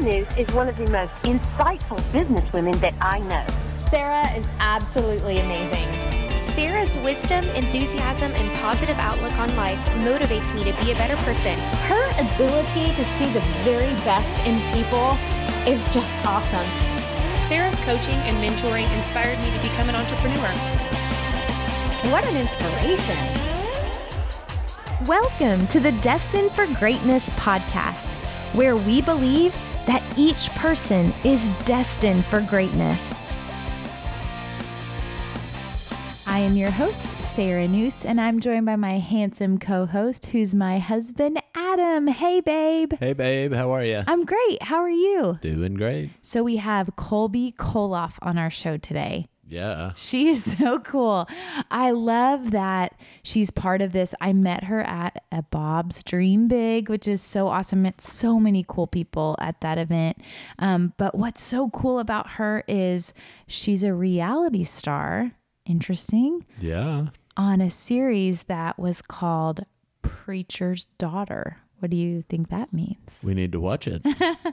Sarah is one of the most insightful businesswomen that I know. Sarah is absolutely amazing. Sarah's wisdom, enthusiasm, and positive outlook on life motivates me to be a better person. Her ability to see the very best in people is just awesome. Sarah's coaching and mentoring inspired me to become an entrepreneur. What an inspiration! Welcome to the Destined for Greatness podcast, where we believe that each person is destined for greatness. I am your host, Sarah Noose, and I'm joined by my handsome co host, who's my husband, Adam. Hey, babe. Hey, babe. How are you? I'm great. How are you? Doing great. So, we have Kolby Koloff on our show today. Yeah. She is so cool. I love that she's part of this. I met her at a Bob's Dream Big, which is so awesome. Met so many cool people at that event. Um, but what's so cool about her is she's a reality star. Interesting. Yeah. On a series that was called Preacher's Daughter. What do you think that means? We need to watch it.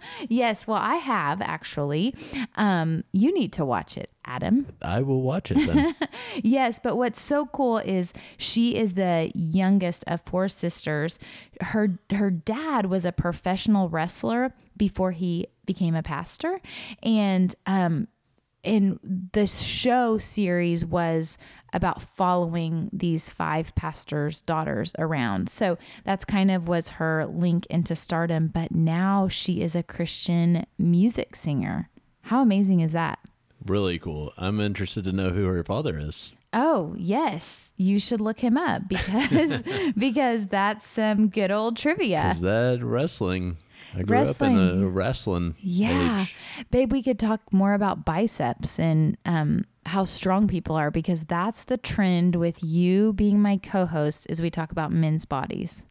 yes, well, I have actually. Um, you need to watch it, Adam. I will watch it then. yes, but what's so cool is she is the youngest of four sisters. Her her dad was a professional wrestler before he became a pastor, and um, and the show series was about following these five pastors' daughters around. So that's kind of was her link into stardom. But now she is a Christian music singer. How amazing is that? Really cool. I'm interested to know who her father is. Oh, yes. You should look him up because because that's some good old trivia. Is that wrestling? I grew Wrestling. up in a wrestling. Yeah. age. Babe, we could talk more about biceps and um, how strong people are because that's the trend with you being my co-host as we talk about men's bodies.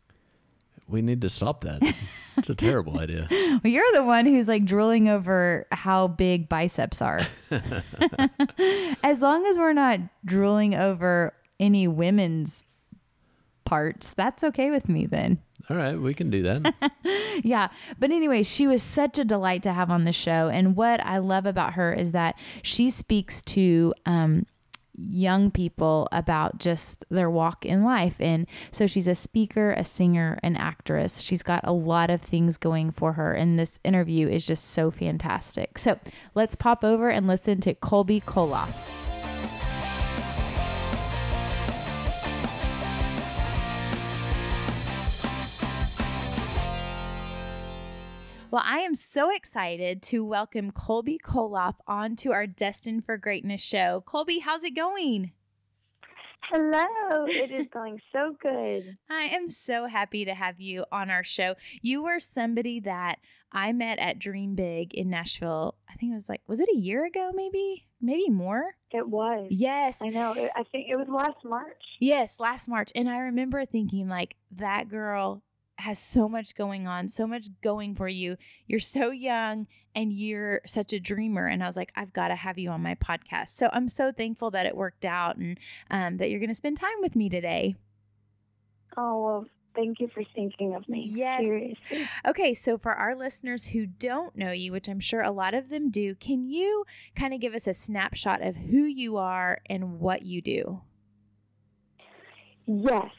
We need to stop that. it's a terrible idea. Well, you're the one who's like drooling over how big biceps are. as long as we're not drooling over any women's parts, that's okay with me then. All right, we can do that. Yeah. But anyway, she was such a delight to have on the show. And what I love about her is that she speaks to um, young people about just their walk in life. And so she's a speaker, a singer, an actress. She's got a lot of things going for her. And this interview is just so fantastic. So let's pop over and listen to Kolby Koloff. Well, I am so excited to welcome Kolby Koloff onto our Destined for Greatness show. Kolby, how's it going? Hello, it is going so good. I am so happy to have you on our show. You were somebody that I met at Dream Big in Nashville. I think it was like, was it a year ago, maybe? Maybe more? It was. Yes. I know. I think it was last March. Yes, last March. And I remember thinking, like, that girl has so much going on, so much going for you. You're so young and you're such a dreamer. And I was like, I've got to have you on my podcast. So I'm so thankful that it worked out and um, that you're going to spend time with me today. Oh, well, thank you for thinking of me. Yes. Seriously. Okay, so for our listeners who don't know you, which I'm sure a lot of them do, can you kind of give us a snapshot of who you are and what you do? Yes.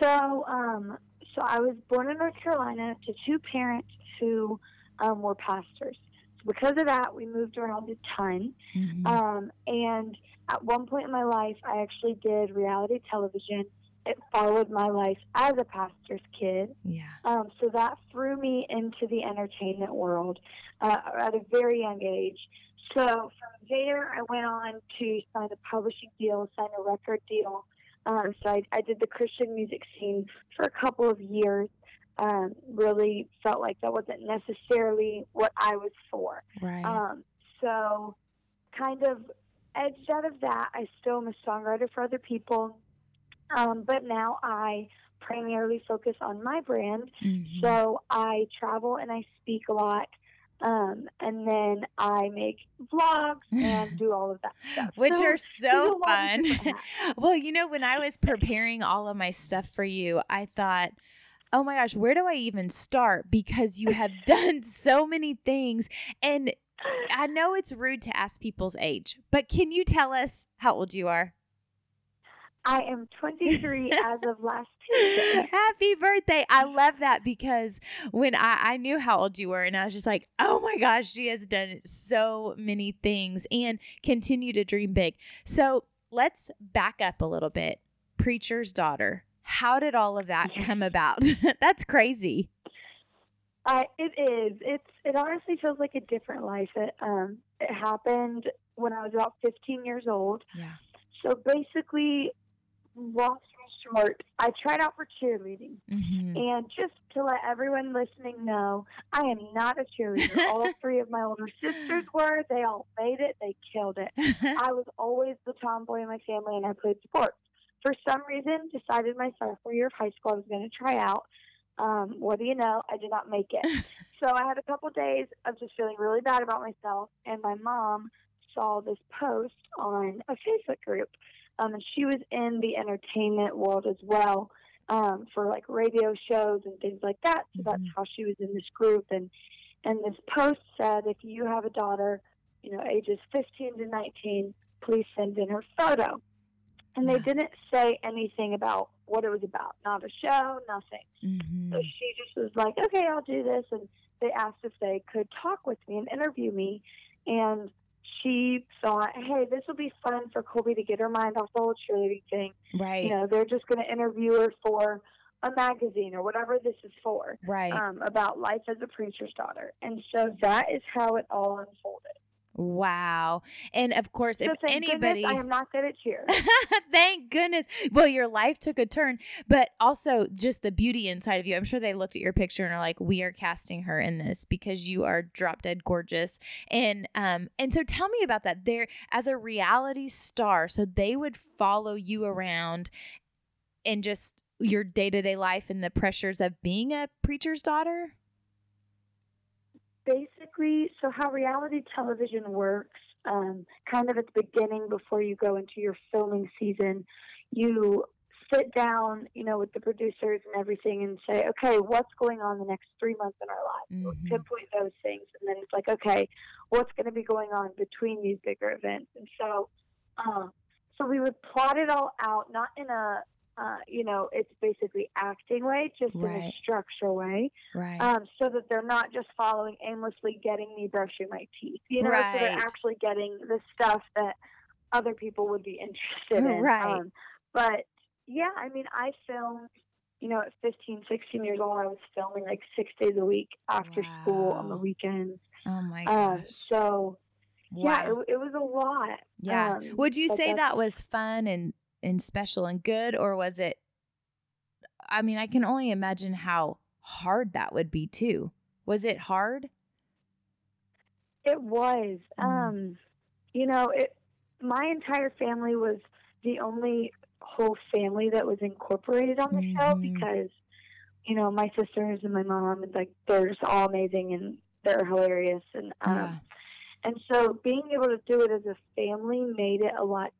So, um, so I was born in North Carolina to two parents who um, were pastors. So because of that, we moved around a ton. Mm-hmm. Um, and at one point in my life, I actually did reality television. It followed my life as a pastor's kid. yeah. Um, so that threw me into the entertainment world uh, at a very young age. So from there, I went on to sign a publishing deal, sign a record deal. Um, so I, I did the Christian music scene for a couple of years. Um, really felt like that wasn't necessarily what I was for. Right. Um, so, kind of edged out of that, I still am a songwriter for other people, um, but now I primarily focus on my brand. Mhm. So I travel and I speak a lot, um, and then I make vlogs and do all of that stuff. Which So are so fun. well, you know, when I was preparing all of my stuff for you, I thought oh my gosh, where do I even start? Because you have done so many things. And I know it's rude to ask people's age, but can you tell us how old you are? I am 23 as of last Tuesday. Happy birthday. I love that because when I, I knew how old you were, and I was just like, oh my gosh, she has done so many things and continue to dream big. So let's back up a little bit. Preacher's daughter. How did all of that come about? That's crazy. Uh, it is. It's. It honestly feels like a different life. It um. It happened when I was about 15 years old. Yeah. So basically, long story short, I tried out for cheerleading. Mm-hmm. And just to let everyone listening know, I am not a cheerleader. all three of my older sisters were. They all made it. They killed it. I was always the tomboy in my family, and I played sports. For some reason, decided my sophomore year of high school I was going to try out. Um, what do you know? I did not make it. so I had a couple days of just feeling really bad about myself, and my mom saw this post on a Facebook group, um, and she was in the entertainment world as well um, for like radio shows and things like that. So that's Mhm. how she was in this group, and and this post said, if you have a daughter, you know, ages 15 to 19, please send in her photo. And they didn't say anything about what it was about, not a show, nothing. Mhm. So she just was like, okay, I'll do this. And they asked if they could talk with me and interview me. And she thought, hey, this will be fun for Kolby to get her mind off the whole cheerleading thing. Right. You know, they're just going to interview her for a magazine or whatever this is for right. um, about life as a preacher's daughter. And so that is how it all unfolded. Wow. And of course, So if anybody. I am not good at cheer. Thank goodness. Well, your life took a turn, but also just the beauty inside of you. I'm sure they looked at your picture and are like, "We are casting her in this because you are drop dead gorgeous." And um and so tell me about that. There as a reality star, so they would follow you around and just your day-to-day life and the pressures of being a preacher's daughter? Basically, so how reality television works, um, kind of at the beginning before you go into your filming season, you sit down, you know, with the producers and everything and say, okay, what's going on the next three months in our lives? Mhm. Pinpoint those things. And then it's like, okay, what's going to be going on between these bigger events? And so, uh, so we would plot it all out, not in a, uh, you know, it's basically acting way, just in a Right. structural way Right. um, so that they're not just following aimlessly getting me brushing my teeth. You know, so they're actually getting the stuff that other people would be interested in. Right. Um, but yeah, I mean, I filmed, you know, at 15, 16 years old, I was filming like six days a week after school on the weekends. oh my Um, gosh. so yeah, it, it was a lot. Yeah. Um, Would you say that was fun and and special and good or was it I mean, I can only imagine how hard that would be too. Was it hard? It was. Mm. Um, you know, it. My entire family was the only whole family that was incorporated on the show Mhm. because, you know, my sisters and my mom and like they're just all amazing and they're hilarious and um, Yeah. and so being able to do it as a family made it a lot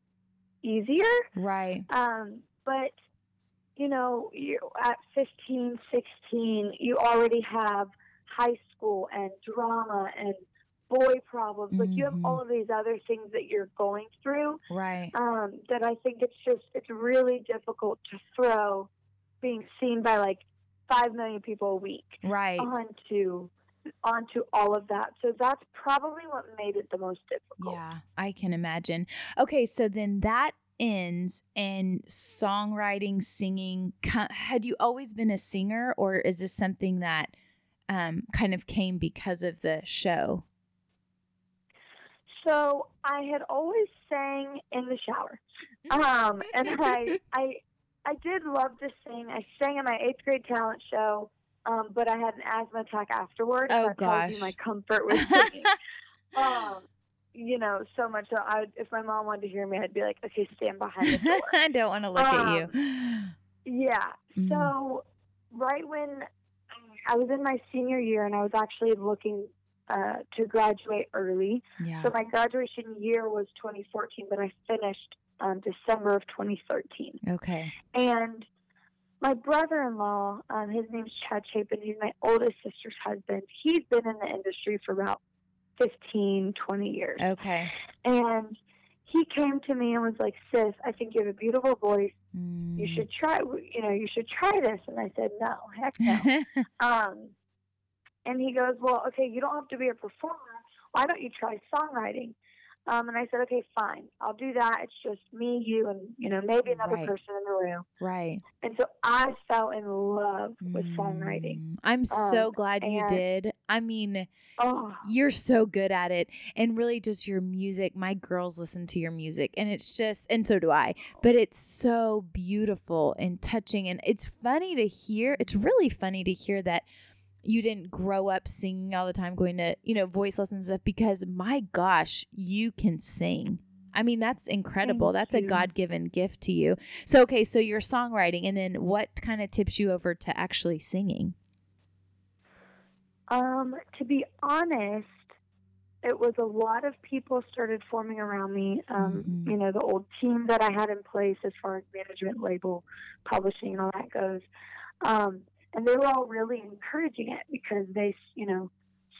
easier. Right. Um, but you know, you at 15, 16, you already have high school and drama and boy problems. Like you have Mhm. all of these other things that you're going through. Right. Um, that I think it's just it's really difficult to throw being seen by like five million people a week Right. onto onto all of that. So that's probably what made it the most difficult. Yeah, I can imagine. Okay, so then that ends and songwriting, singing. Had you always been a singer or is this something that um, kind of came because of the show? So I had always sang in the shower, um, and I, I, I did love to sing. I sang in my eighth grade talent show, um, but I had an asthma attack afterwards. Oh, that gosh. you my comfort with singing. um, you know, so much so I, would, if my mom wanted to hear me, I'd be like, "Okay, stand behind the door." I don't want to look Um, at you. Yeah. Mm. So, right when um, I was in my senior year, and I was actually looking uh, to graduate early. Yeah. So my graduation year was 2014, but I finished um, December of 2013. Okay. And my brother-in-law, um, his name's Chad Chapin. He's my oldest sister's husband. He's been in the industry for about 15, 20 years. Okay. And he came to me and was like, "Sis, I think you have a beautiful voice. You Mm. should try. You know, you should try this." And I said, "No, heck no." um, and he goes, "Well, okay, you don't have to be a performer. Why don't you try songwriting?" Um, and I said, "Okay, fine. I'll do that. It's just me, you, and you know, maybe another Right. person in the room." right. And so I fell in love with songwriting. Mm. I'm so Um, glad you and- did. I mean, Oh, you're so good at it and really just your music my girls listen to your music and it's just and so do i but it's so beautiful and touching and it's funny to hear it's really funny to hear that you didn't grow up singing all the time going to you know voice lessons and stuff because my gosh you can sing I mean, that's incredible. Thank that's a. God given gift to you. So, okay, so you're songwriting, and then what kind of tips you over to actually singing? Um, to be honest, it was a lot of people started forming around me. Um, Mhm. You know, the old team that I had in place as far as management, label, publishing, and all that goes. Um, and they were all really encouraging it because they, you know,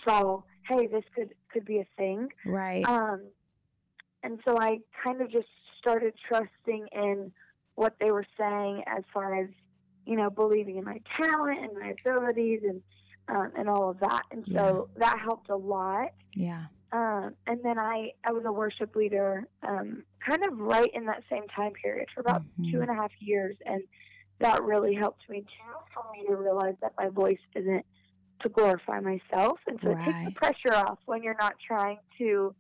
saw, hey, this could could be a thing. Right. Um, and so I kind of just started trusting in what they were saying as far as, you know, believing in my talent and my abilities and um, and all of that. And so that helped a lot. yeah. Um, and then I, I was a worship leader um, kind of right in that same time period for about Mhm. two and a half years. And that really helped me too for me to realize that my voice isn't to glorify myself. And so it takes the pressure off when you're not trying to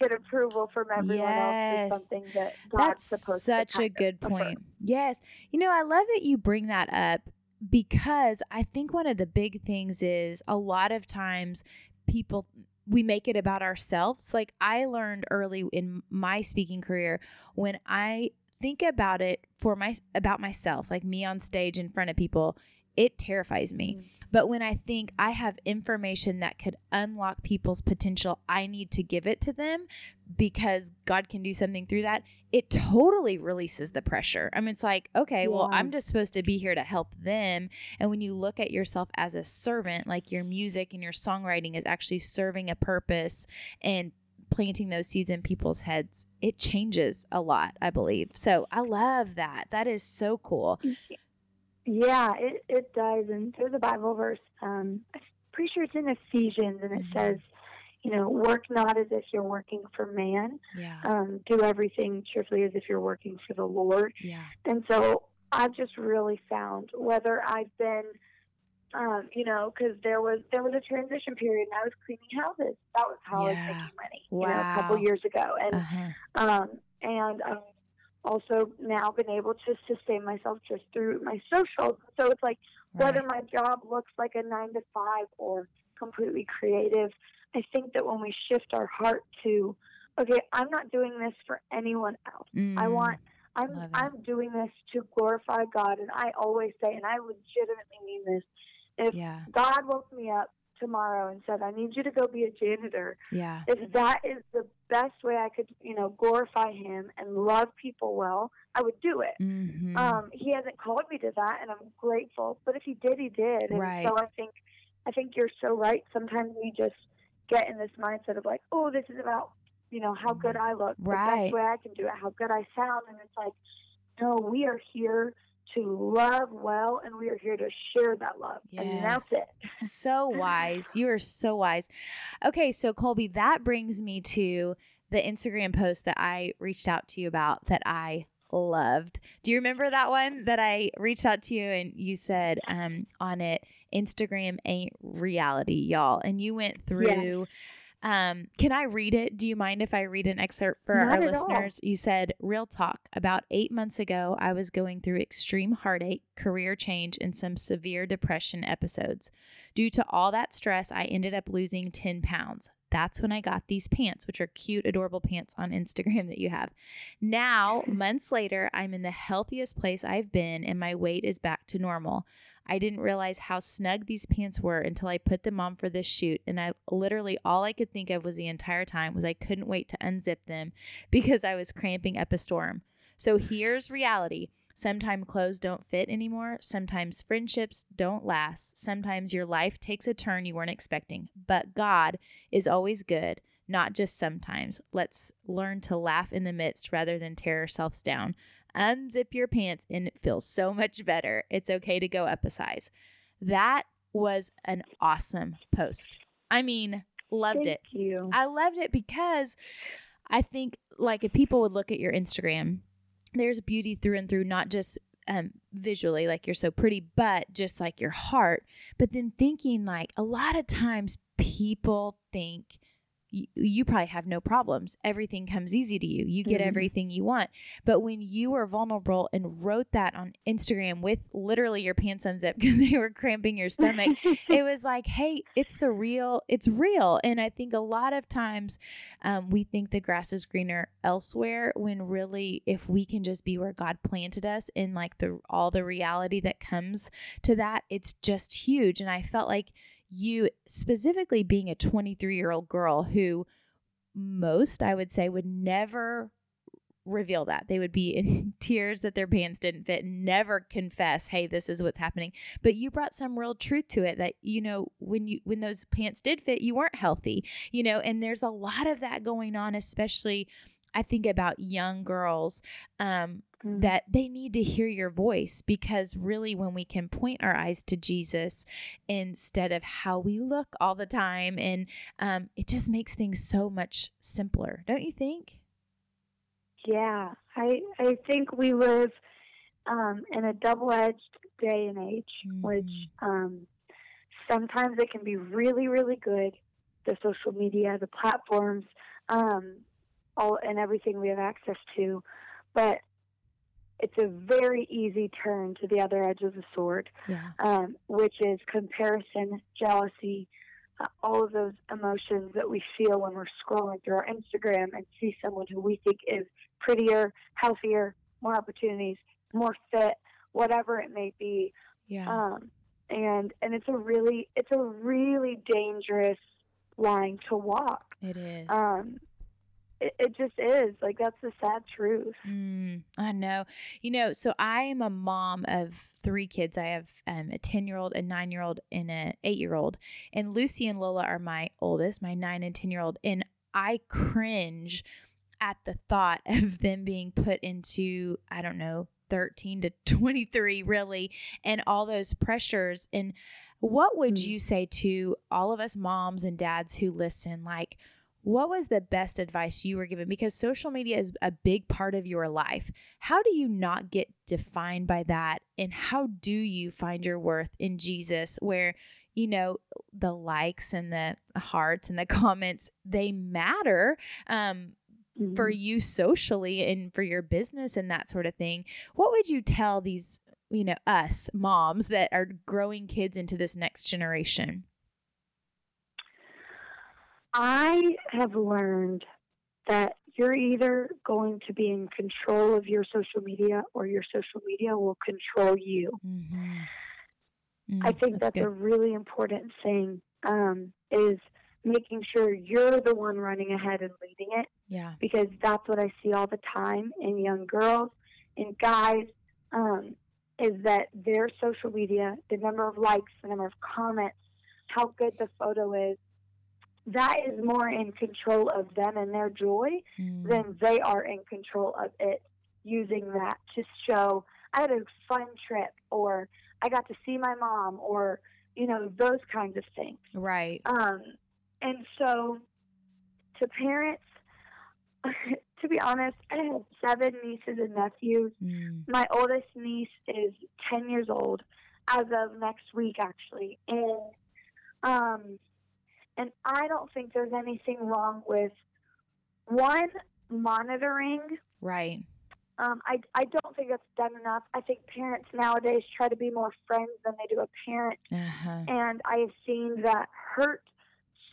get approval from everyone Yes. else for something that God's That's supposed such to a good point. Yes. You know, I love that you bring that up because I think one of the big things is a lot of times people we make it about ourselves. Like I learned early in my speaking career when I think about it for my about myself, like me on stage in front of people, it terrifies me. Mhm. But when I think I have information that could unlock people's potential, I need to give it to them because God can do something through that. It totally releases the pressure. I mean, it's like, okay, well, I'm just supposed to be here to help them. And when you look at yourself as a servant, like your music and your songwriting is actually serving a purpose and planting those seeds in people's heads, it changes a lot, I believe. So I love that. That is so cool. Yeah, it, it does. And there's a Bible verse. Um, I'm pretty sure it's in Ephesians, and it Mhm. says, you know, work not as if you're working for man. Yeah. Um, do everything cheerfully as if you're working for the Lord. Yeah. And so I've just really found whether I've been, um, you know, because there was there was a transition period, and I was cleaning houses. That was how I was making money, you know, a couple years ago, and Uh-huh. um, and I've also now been able to sustain myself just through my socials. So it's like whether my job looks like a nine to five or completely creative, I think that when we shift our heart to, okay, I'm not doing this for anyone else. I Mm. want. I'm I'm doing this to glorify God, and I always say, and I legitimately mean this. If Yeah. God woke me up tomorrow and said, "I need you to go be a janitor," Yeah. if that is the best way I could, you know, glorify Him and love people well, I would do it. Mm-hmm. Um, he hasn't called me to that, and I'm grateful. But if he did, he did. And Right. so I think, I think you're so right. Sometimes we just get in this mindset of like, oh, this is about, you know, how good I look, the Right. best way I can do it, how good I sound, and it's like, no, we are here to love well, and we are here to share that love, and that's it. so wise. You are so wise. Okay, so Kolby, that brings me to the Instagram post that I reached out to you about that I loved. Do you remember that one that I reached out to you and you said um, on it, Instagram ain't reality, y'all. And you went through. Um, can I read it? Do you mind if I read an excerpt for Not our at all. listeners? You said, Real talk. About eight months ago, I was going through extreme heartache, career change, and some severe depression episodes. Due to all that stress, I ended up losing 10 pounds. That's when I got these pants, which are cute, adorable pants on Instagram that you have. Now, months later, I'm in the healthiest place I've been, and my weight is back to normal. I didn't realize how snug these pants were until I put them on for this shoot. And I literally, all I could think of was the entire time was I couldn't wait to unzip them because I was cramping up a storm. So here's reality. Sometimes clothes don't fit anymore. Sometimes friendships don't last. Sometimes your life takes a turn you weren't expecting. But God is always good, not just sometimes. Let's learn to laugh in the midst rather than tear ourselves down. Unzip your pants and it feels so much better. It's okay to go up a size. That was an awesome post. I mean, loved Thank it. you. I loved it because I think like if people would look at your Instagram, there's beauty through and through, not just um, visually, like you're so pretty, but just like your heart. But then thinking like a lot of times people think you, you probably have no problems. Everything comes easy to you. You get Mhm. everything you want. But when you were vulnerable and wrote that on Instagram with literally your pants unzipped because they were cramping your stomach, it was like, hey, it's the real, it's real. And I think a lot of times um, we think the grass is greener elsewhere when really, if we can just be where God planted us and like the all the reality that comes to that, it's just huge. And I felt like you specifically being a 23 year old girl who most I would say would never reveal that. They would be in tears that their pants didn't fit never confess, "Hey, this is what's happening." But you brought some real truth to it that you know when you when those pants did fit, you weren't healthy. You know, and there's a lot of that going on especially I think about young girls um Mhm. that they need to hear your voice because really when we can point our eyes to jesus instead of how we look all the time and um, it just makes things so much simpler don't you think Yeah, I I think we live um, in a double-edged day and age, which Mm-hmm. um, sometimes it can be really, really good. The social media, the platforms, um, all and everything we have access to, but it's a very easy turn to the other edge of the sword, yeah um, which is comparison, jealousy, uh, all of those emotions that we feel when we're scrolling through our Instagram and see someone who we think is prettier, healthier, more opportunities, more fit, whatever it may be. yeah Um, and and it's a really it's a really dangerous line to walk. it is Um, it, it just is like that's the sad truth. Mm, I know. You know, so I am a mom of three kids. I have um, a 10 year old, a nine year old, and an eight year old. And Lucy and Lola are my oldest, my nine and 10 year old. And I cringe at the thought of them being put into, I don't know, 13 to 23, really, and all those pressures. And what would Mm. you say to all of us moms and dads who listen? Like, what was the best advice you were given? Because social media is a big part of your life. How do you not get defined by that? And how do you find your worth in Jesus, where, you know, the likes and the hearts and the comments, they matter um, for Mhm. you socially and for your business and that sort of thing. What would you tell these, you know, us moms that are growing kids into this next generation? I have learned that you're either going to be in control of your social media or your social media will control you. Mm-hmm. I think that's, a really important thing um, is making sure you're the one running ahead and leading it yeah. because that's what I see all the time in young girls and guys um, is that their social media, the number of likes, the number of comments, how good the photo is, that is more in control of them and their joy Mm. than they are in control of it using that to show I had a fun trip or I got to see my mom or you know those kinds of things. Right. Um, and so to parents, to be honest, I have seven nieces and nephews. Mm. My oldest niece is ten years old as of next week, actually, and um, and I don't think there's anything wrong with one monitoring Right. um, I, I don't think that's done enough. I think parents nowadays try to be more friends than they do a parent, Uh-huh. and I have seen that hurt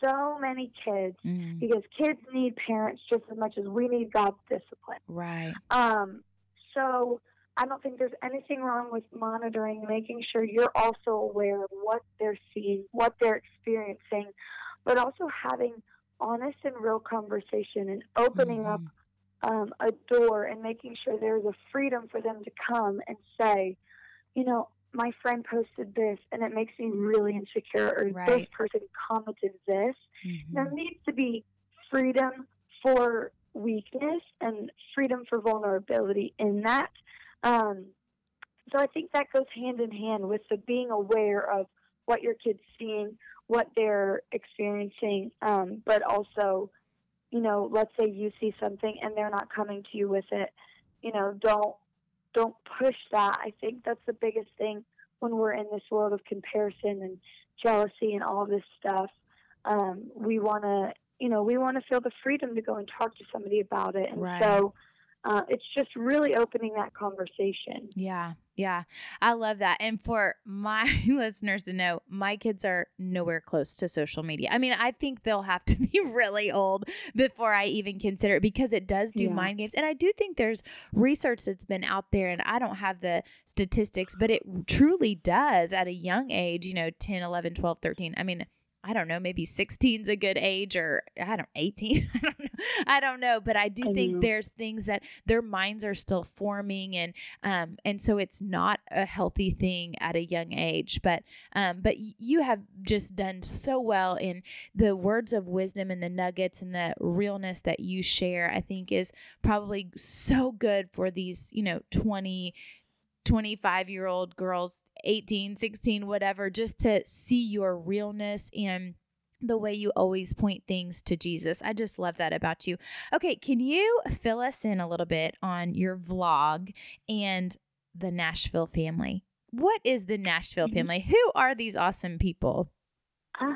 so many kids Mm. because kids need parents just as much as we need God's discipline. Right. Um, so I don't think there's anything wrong with monitoring, making sure you're also aware of what they're seeing, what they're experiencing, but also having honest and real conversation and opening up Mhm. um, a door and making sure there's a freedom for them to come and say, you know, my friend posted this and it makes me really insecure, or this person commented this. Mhm. There needs to be freedom for weakness and freedom for vulnerability in that. Um, so I think that goes hand in hand with the being aware of what your kid's seeing, what they're experiencing, um, but also, you know, let's say you see something and they're not coming to you with it. You know, don't don't push that. I think that's the biggest thing when we're in this world of comparison and jealousy and all this stuff. Um, we want to, you know, we want to feel the freedom to go and talk to somebody about it. And Right. so uh, it's just really opening that conversation. Yeah, yeah. I love that. And for my listeners to know, my kids are nowhere close to social media. I mean, I think they'll have to be really old before I even consider it because it does do Yeah. mind games. And I do think there's research that's been out there, and I don't have the statistics, but it truly does at a young age, you know, 10, 11, 12, 13. I mean, I don't know, maybe 16 is a good age or I don't 18. I don't know. I don't know, but I do I think know. there's things that their minds are still forming and um and so it's not a healthy thing at a young age. But um but you have just done so well in the words of wisdom and the nuggets and the realness that you share. I think is probably so good for these, you know, 20 25 year old girls 18 16 whatever just to see your realness and the way you always point things to Jesus. I just love that about you. Okay, can you fill us in a little bit on your vlog and the Nashville family? What is the Nashville Mhm. family? Who are these awesome people? Uh,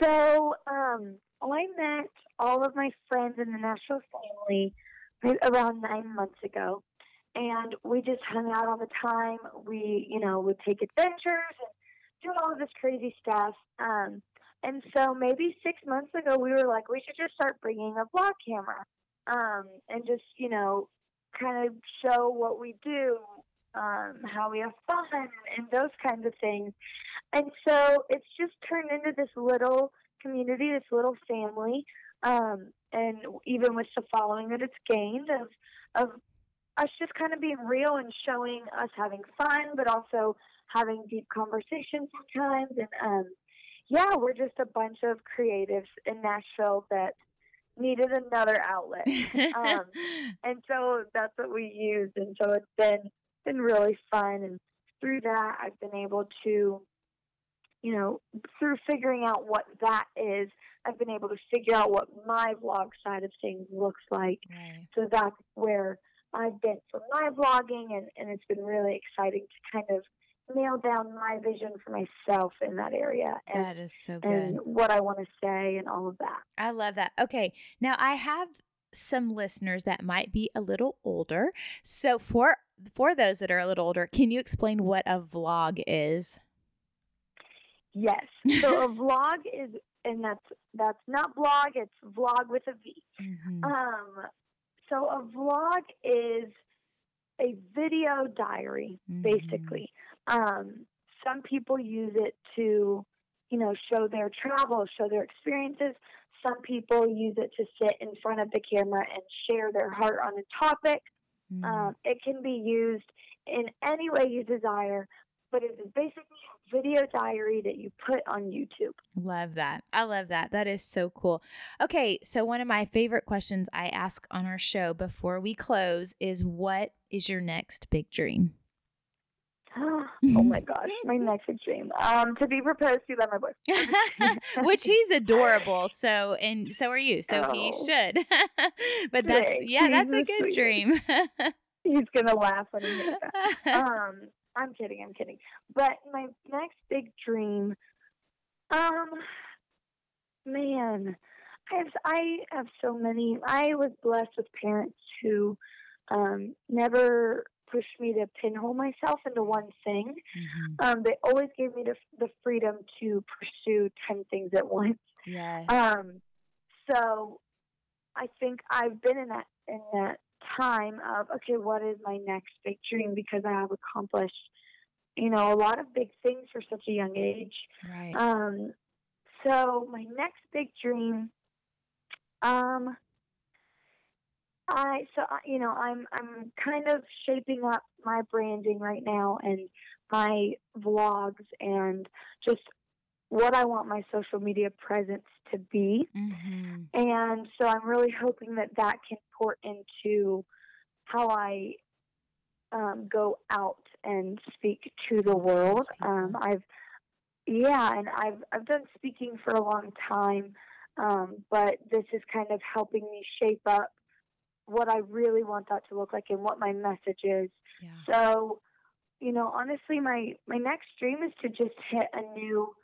so um, I met all of my friends in the Nashville family around nine months ago, and we just hung out all the time. We, you know, would take adventures and do all of this crazy stuff. Um, and so maybe six months ago, we were like, we should just start bringing a vlog camera, um, and just, you know, kind of show what we do, um, how we have fun, and those kinds of things. And so it's just turned into this little community, this little family, um, and even with the following that it's gained of of us just kind of being real and showing us having fun, but also having deep conversations sometimes. And um, yeah, we're just a bunch of creatives in Nashville that needed another outlet, um, and so that's what we used. And so it's been been really fun, and through that, I've been able to you know, through figuring out what that is, I've been able to figure out what my vlog side of things looks like. right. So that's where I've been for my vlogging, and, and it's been really exciting to kind of nail down my vision for myself in that area and, That is so good. and what I want to say and all of that. I love that. Okay. Now I have some listeners that might be a little older. So for for those that are a little older, can you explain what a vlog is? Yes. So a vlog is, and that's that's not blog. It's vlog with a V. Mhm. Um, so a vlog is a video diary, Mhm. basically. Um, some people use it to, you know, show their travels, show their experiences. Some people use it to sit in front of the camera and share their heart on a topic. Mhm. Um, it can be used in any way you desire, but it is basically video diary that you put on YouTube. Love that. I love that. That is so cool. Okay, so one of my favorite questions I ask on our show before we close is what is your next big dream? oh my gosh, my next big dream. Um, to be proposed to by my boyfriend. Which he's adorable. So and so are you. So he Oh. should. but that's yeah, that's a He's good dream. He's gonna laugh when he hears that. um, I'm kidding, I'm kidding. But my next big dream, um, man, I have I have so many. I was blessed with parents who um, never pushed me to pinhole myself into one thing. Mhm. Um, they always gave me the, the freedom to pursue ten things at once. Yes. Um, so I think I've been in that in that time of okay, what is my next big dream? Because I have accomplished, you know, a lot of big things for such a young age. right. Um, so my next big dream, um, I so I- you know I'm I'm kind of shaping up my branding right now and my vlogs and just what I want my social media presence to be. Mm-hmm. And so I'm really hoping that that can port into how I um, go out and speak to the world. Um, I've yeah, and I've I've done speaking for a long time, um, but this is kind of helping me shape up what I really want that to look like and what my message is. Yeah. So, you know, honestly, my my next dream is to just hit a new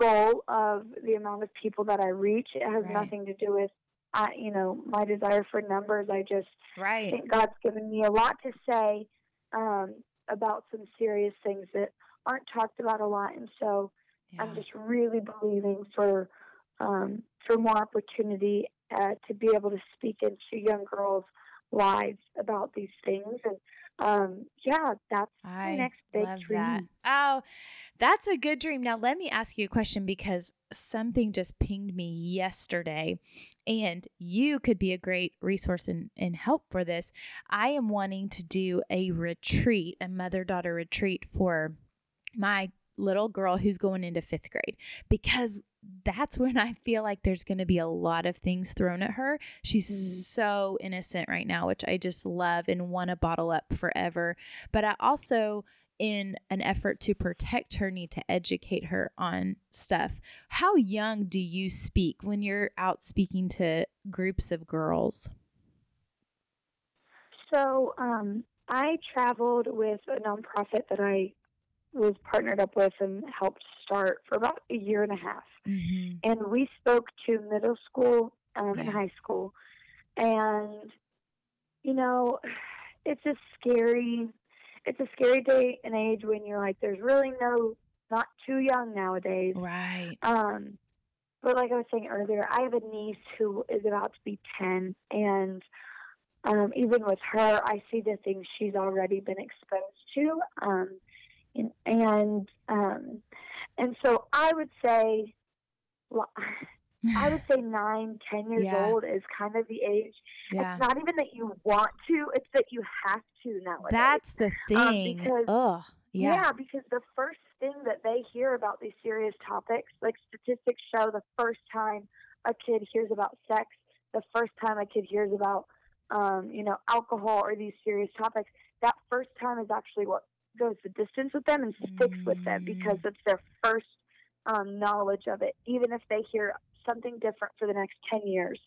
goal of the amount of people that I reach. It has Right. nothing to do with, uh, you know, my desire for numbers. I just Right. think God's given me a lot to say um, about some serious things that aren't talked about a lot, and so Yeah. I'm just really believing for um, for more opportunity uh, to be able to speak into young girls' lives about these things, and um, yeah, that's my I next big dream. that. Oh, that's a good dream. Now, let me ask you a question because something just pinged me yesterday, and you could be a great resource and, and help for this. I am wanting to do a retreat, a mother daughter retreat for my little girl who's going into fifth grade because that's when I feel like there's going to be a lot of things thrown at her. She's Mm. so innocent right now, which I just love and want to bottle up forever. But I also, in an effort to protect her, need to educate her on stuff. How young do you speak when you're out speaking to groups of girls? So um, I traveled with a nonprofit that I was partnered up with and helped start for about a year and a half. Mm-hmm. and we spoke to middle school um, and high school, and you know, it's a scary, it's a scary day and age when you're like, there's really no, not too young nowadays. Right. Um, but like I was saying earlier, I have a niece who is about to be ten, and um, even with her, I see the things she's already been exposed to, um, and and um, and so I would say, well, I would say nine, ten years Yeah. old is kind of the age. yeah. It's not even that you want to; it's that you have to nowadays. That's the Um, thing. because- oh, yeah. because the first thing that they hear about these serious topics, like statistics show, the first time a kid hears about sex, the first time a kid hears about, um, you know, alcohol or these serious topics, that first time is actually what goes the distance with them and sticks with them because Mm. it's their first um, knowledge of it. Even if they hear something different for the next 10 years,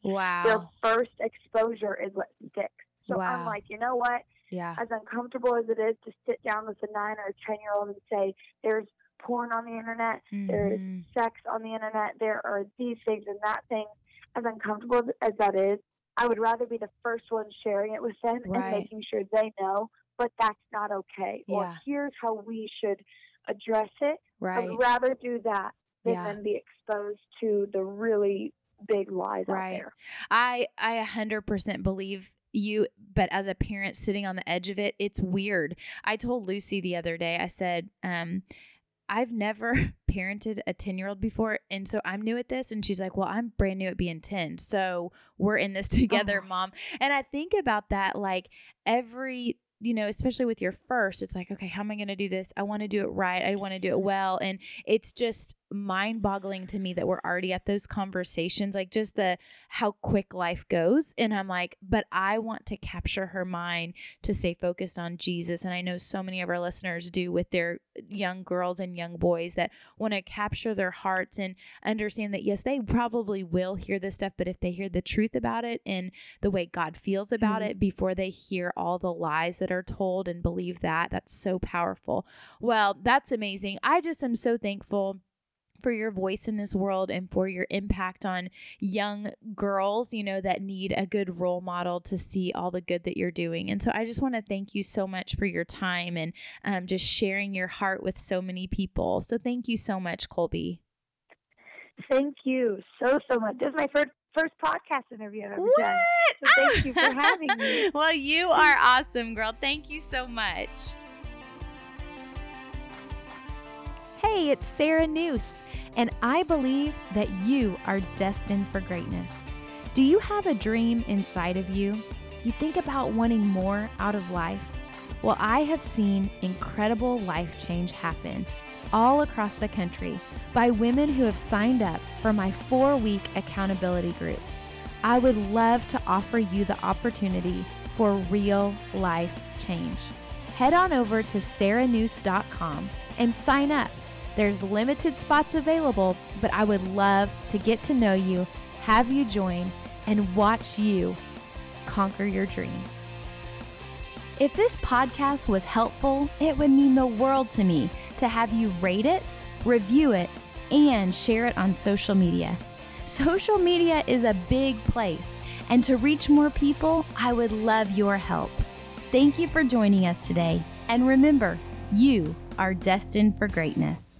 their first exposure is what sticks. So I'm like, you know what? Yeah. as uncomfortable as it is to sit down with a nine or a ten year old and say there's porn on the internet, there's Mhm. sex on the internet, there are these things and that thing, as uncomfortable as that is, I would rather be the first one sharing it with them Right. and making sure they know, but that's not okay. Yeah. Or here's how we should address it. I'd rather do that than Yeah. be exposed to the really big lies Right. out there. I I a hundred percent believe you, but as a parent sitting on the edge of it, it's weird. I told Lucy the other day, I said, um, I've never parented a 10 year old before. And so I'm new at this. And she's like, Well, I'm brand new at being 10. So we're in this together, Oh. mom. And I think about that like every, you know, especially with your first, it's like, okay, how am I going to do this? I want to do it right. I want to do it well. And it's just mind boggling to me that we're already at those conversations, like just the how quick life goes. And I'm like, but I want to capture her mind to stay focused on Jesus. And I know so many of our listeners do with their young girls and young boys that want to capture their hearts and understand that, yes, they probably will hear this stuff, but if they hear the truth about it and the way God feels about Mhm. it before they hear all the lies that are told and believe that, that's so powerful. Well, that's amazing. I just am so thankful for your voice in this world and for your impact on young girls, you know, that need a good role model to see all the good that you're doing. And so I just want to thank you so much for your time and um, just sharing your heart with so many people. So thank you so much, Kolby. Thank you so, so much. This is my first first podcast interview I've ever done. What? So thank you for having me. well, you are awesome, girl. Thank you so much. Hey, it's Sarah Noose, and I believe that you are destined for greatness. Do you have a dream inside of you? You think about wanting more out of life? Well, I have seen incredible life change happen all across the country by women who have signed up for my four week accountability group. I would love to offer you the opportunity for real life change. Head on over to sarahnoose.com and sign up. There's limited spots available, but I would love to get to know you, have you join, and watch you conquer your dreams. If this podcast was helpful, it would mean the world to me to have you rate it, review it, and share it on social media. Social media is a big place, and to reach more people, I would love your help. Thank you for joining us today, and remember, you are destined for greatness.